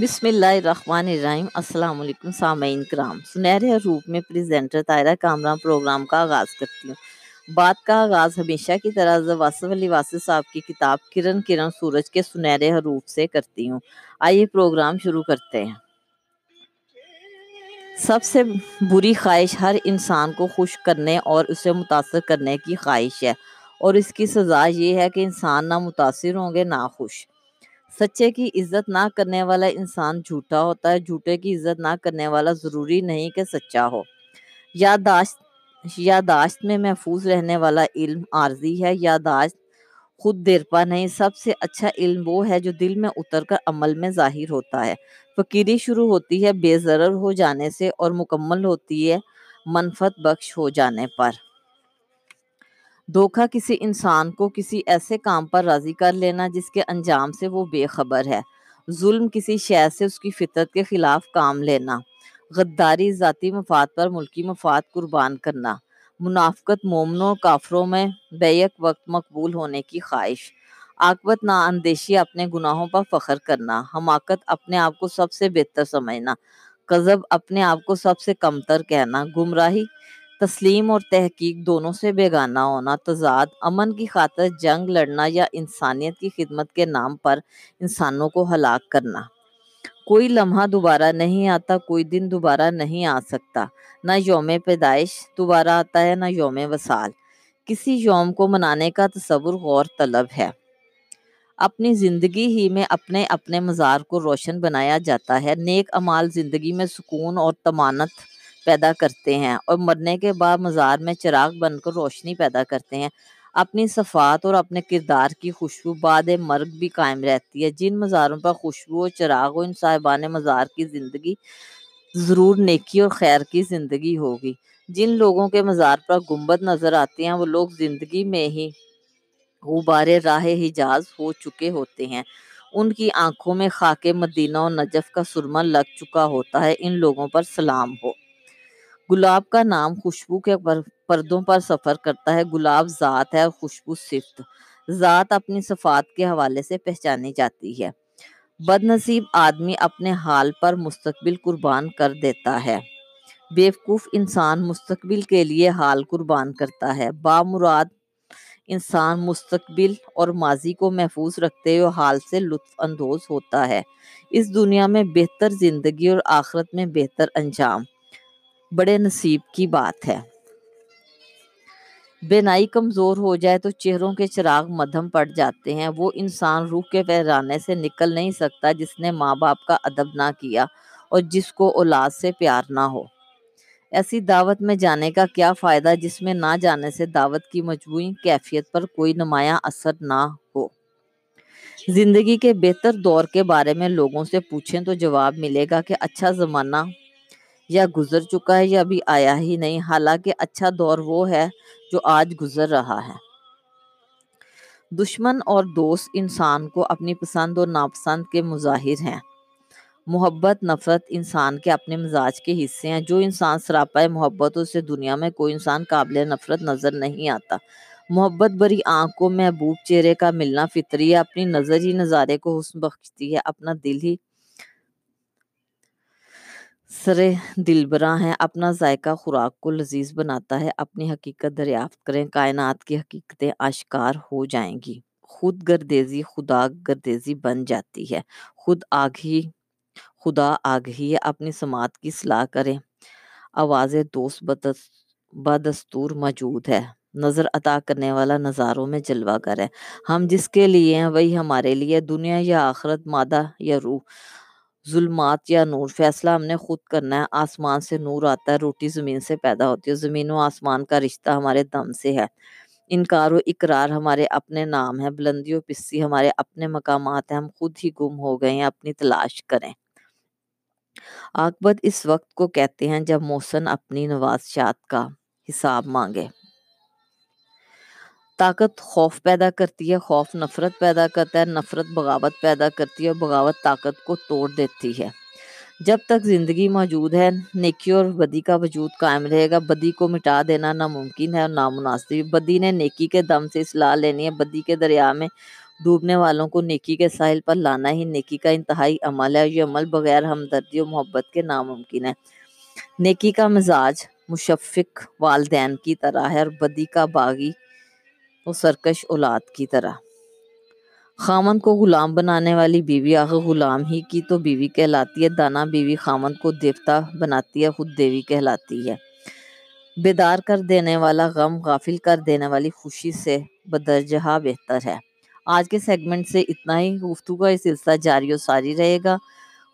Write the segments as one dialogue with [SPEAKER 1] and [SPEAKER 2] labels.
[SPEAKER 1] بسم اللہ الرحمن الرحیم۔ السلام علیکم سامعین کرام۔ سنہرے حروف میں پریزنٹر طائرہ کامران پروگرام کا آغاز کرتی ہوں۔ بات کا آغاز ہمیشہ کی طرح واصف علی واصف صاحب کی کتاب کرن کرن سورج کے سنہرے حروف سے کرتی ہوں۔ آئیے پروگرام شروع کرتے ہیں۔ سب سے بری خواہش ہر انسان کو خوش کرنے اور اسے متاثر کرنے کی خواہش ہے۔ اور اس کی سزا یہ ہے کہ انسان نہ متاثر ہوں گے نہ خوش سچے کی عزت نہ کرنے والا انسان جھوٹا ہوتا ہے، جھوٹے کی عزت نہ کرنے والا ضروری نہیں کہ سچا ہو۔ یاداشت یاداشت میں محفوظ رہنے والا علم عارضی ہے یاداشت خود دیرپا نہیں، سب سے اچھا علم وہ ہے جو دل میں اتر کر عمل میں ظاہر ہوتا ہے۔ فقیری شروع ہوتی ہے بے ضرر ہو جانے سے اور مکمل ہوتی ہے منفت بخش ہو جانے پر۔ دھوکہ کسی انسان کو کسی ایسے کام پر راضی کر لینا جس کے انجام سے وہ بے خبر ہے۔ ظلم کسی شے سے اس کی فطرت کے خلاف کام لینا۔ غداری ذاتی مفاد پر ملکی مفاد قربان کرنا۔ منافقت مومنوں کافروں میں بیک وقت مقبول ہونے کی خواہش۔ آکبت نا اندیشی اپنے گناہوں پر فخر کرنا۔ حماقت اپنے آپ کو سب سے بہتر سمجھنا۔ قذب اپنے آپ کو سب سے کمتر کہنا۔ گمراہی تسلیم اور تحقیق دونوں سے بیگانہ ہونا، تضاد، امن کی خاطر جنگ لڑنا یا انسانیت کی خدمت کے نام پر انسانوں کو ہلاک کرنا۔ کوئی لمحہ دوبارہ نہیں آتا، کوئی دن دوبارہ نہیں آ سکتا۔ نہ یوم پیدائش دوبارہ آتا ہے، نہ یوم وصال۔ کسی یوم کو منانے کا تصور غور طلب ہے۔ اپنی زندگی ہی میں اپنے اپنے مزار کو روشن بنایا جاتا ہے۔ نیک امال زندگی میں سکون اور تمانت پیدا کرتے ہیں اور مرنے کے بعد مزار میں چراغ بن کر روشنی پیدا کرتے ہیں۔ اپنی صفات اور اپنے کردار کی خوشبو بعد مرگ بھی قائم رہتی ہے۔ جن مزاروں پر خوشبو اور چراغ ہو ان صاحبان مزار کی زندگی ضرور نیکی اور خیر کی زندگی ہوگی۔ جن لوگوں کے مزار پر گنبد نظر آتے ہیں، وہ لوگ زندگی میں ہی غبار راہ حجاز ہو چکے ہوتے ہیں۔ ان کی آنکھوں میں خاک مدینہ اور نجف کا سرما لگ چکا ہوتا ہے۔ ان لوگوں پر سلام ہو۔ گلاب کا نام خوشبو کے پردوں پر سفر کرتا ہے۔ گلاب ذات ہے اور خوشبو صفت۔ ذات اپنی صفات کے حوالے سے پہچانی جاتی ہے۔ بد نصیب آدمی اپنے حال پر مستقبل قربان کر دیتا ہے۔ بیوقوف انسان مستقبل کے لیے حال قربان کرتا ہے۔ بامراد انسان مستقبل اور ماضی کو محفوظ رکھتے ہوئے حال سے لطف اندوز ہوتا ہے۔ اس دنیا میں بہتر زندگی اور آخرت میں بہتر انجام۔ بڑے نصیب کی بات ہے۔ بینائی کمزور ہو جائے تو چہروں کے چراغ مدھم پڑ جاتے ہیں۔ وہ انسان روح کے ویرانے سے نکل نہیں سکتا جس نے ماں باپ کا ادب نہ کیا اور جس کو اولاد سے پیار نہ ہو۔ ایسی دعوت میں جانے کا کیا فائدہ جس میں نہ جانے سے دعوت کی مجموعی کیفیت پر کوئی نمایاں اثر نہ ہو۔ زندگی کے بہتر دور کے بارے میں لوگوں سے پوچھیں تو جواب ملے گا کہ اچھا زمانہ یا گزر چکا ہے یا ابھی آیا ہی نہیں، حالانکہ اچھا دور وہ ہے جو آج گزر رہا ہے۔ دشمن اور دوست انسان کو اپنی پسند اور ناپسند کے مظاہر ہیں۔ محبت، نفرت انسان کے اپنے مزاج کے حصے ہیں۔ جو انسان سراپا محبت اسے دنیا میں کوئی انسان قابل نفرت نظر نہیں آتا۔ محبت بری آنکھ کو محبوب چہرے کا ملنا فطری ہے، اپنی نظر ہی نظارے کو حسن بخشتی ہے، اپنا دل ہی سرے دلبراں ہیں، اپنا ذائقہ خوراک کو لذیذ بناتا ہے، اپنی حقیقت دریافت کریں، کائنات کی حقیقتیں آشکار ہو جائیں گی۔ خود گردیزی خدا گردیزی بن جاتی ہے۔ خود آگ ہی خدا آگ ہی اپنی سماعت کی صلاح کریں۔ آواز دوست بدستور موجود ہے۔ نظر عطا کرنے والا نظاروں میں جلوہ گر ہے ہم جس کے لیے ہیں، وہی ہمارے لیے دنیا یا آخرت، مادہ یا روح۔ ظلمات یا نور، فیصلہ ہم نے خود کرنا ہے۔ آسمان سے نور آتا ہے، روٹی زمین سے پیدا ہوتی ہے۔ زمین و آسمان کا رشتہ ہمارے دم سے ہے۔ انکار و اقرار ہمارے اپنے نام ہے بلندی و پسی ہمارے اپنے مقامات ہیں۔ ہم خود ہی گم ہو گئے ہیں، اپنی تلاش کریں۔ آکبت اس وقت کو کہتے ہیں جب موسن اپنی نوازشات کا حساب مانگے۔ طاقت خوف پیدا کرتی ہے، خوف نفرت پیدا کرتا ہے، نفرت بغاوت پیدا کرتی ہے اور بغاوت طاقت کو توڑ دیتی ہے۔ جب تک زندگی موجود ہے، نیکی اور بدی کا وجود قائم رہے گا۔ بدی کو مٹا دینا ناممکن ہے اور نامناسب بدی نے نیکی کے دم سے اصلاح لینی ہے۔ بدی کے دریا میں ڈوبنے والوں کو نیکی کے ساحل پر لانا ہی نیکی کا انتہائی عمل ہے یہ عمل بغیر ہمدردی و محبت کے ناممکن ہے۔ نیکی کا مزاج مشفق والدین کی طرح ہے اور بدی کا باغی و سرکش اولاد کی طرح۔ خامن کو غلام بنانے والی بیوی آخر غلام ہی کی تو بیوی کہلاتی ہے، دانا بیوی خامن کو دیوتا بناتی ہے، خود دیوی کہلاتی ہے۔ بیدار کر دینے والا، غم غافل کر دینے والی خوشی سے بدرجہ بہتر ہے۔ آج کے سیگمنٹ سے اتنا ہی۔ گفتگو کا یہ سلسلہ جاری و ساری رہے گا۔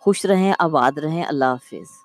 [SPEAKER 1] خوش رہیں، آباد رہیں۔ اللہ حافظ۔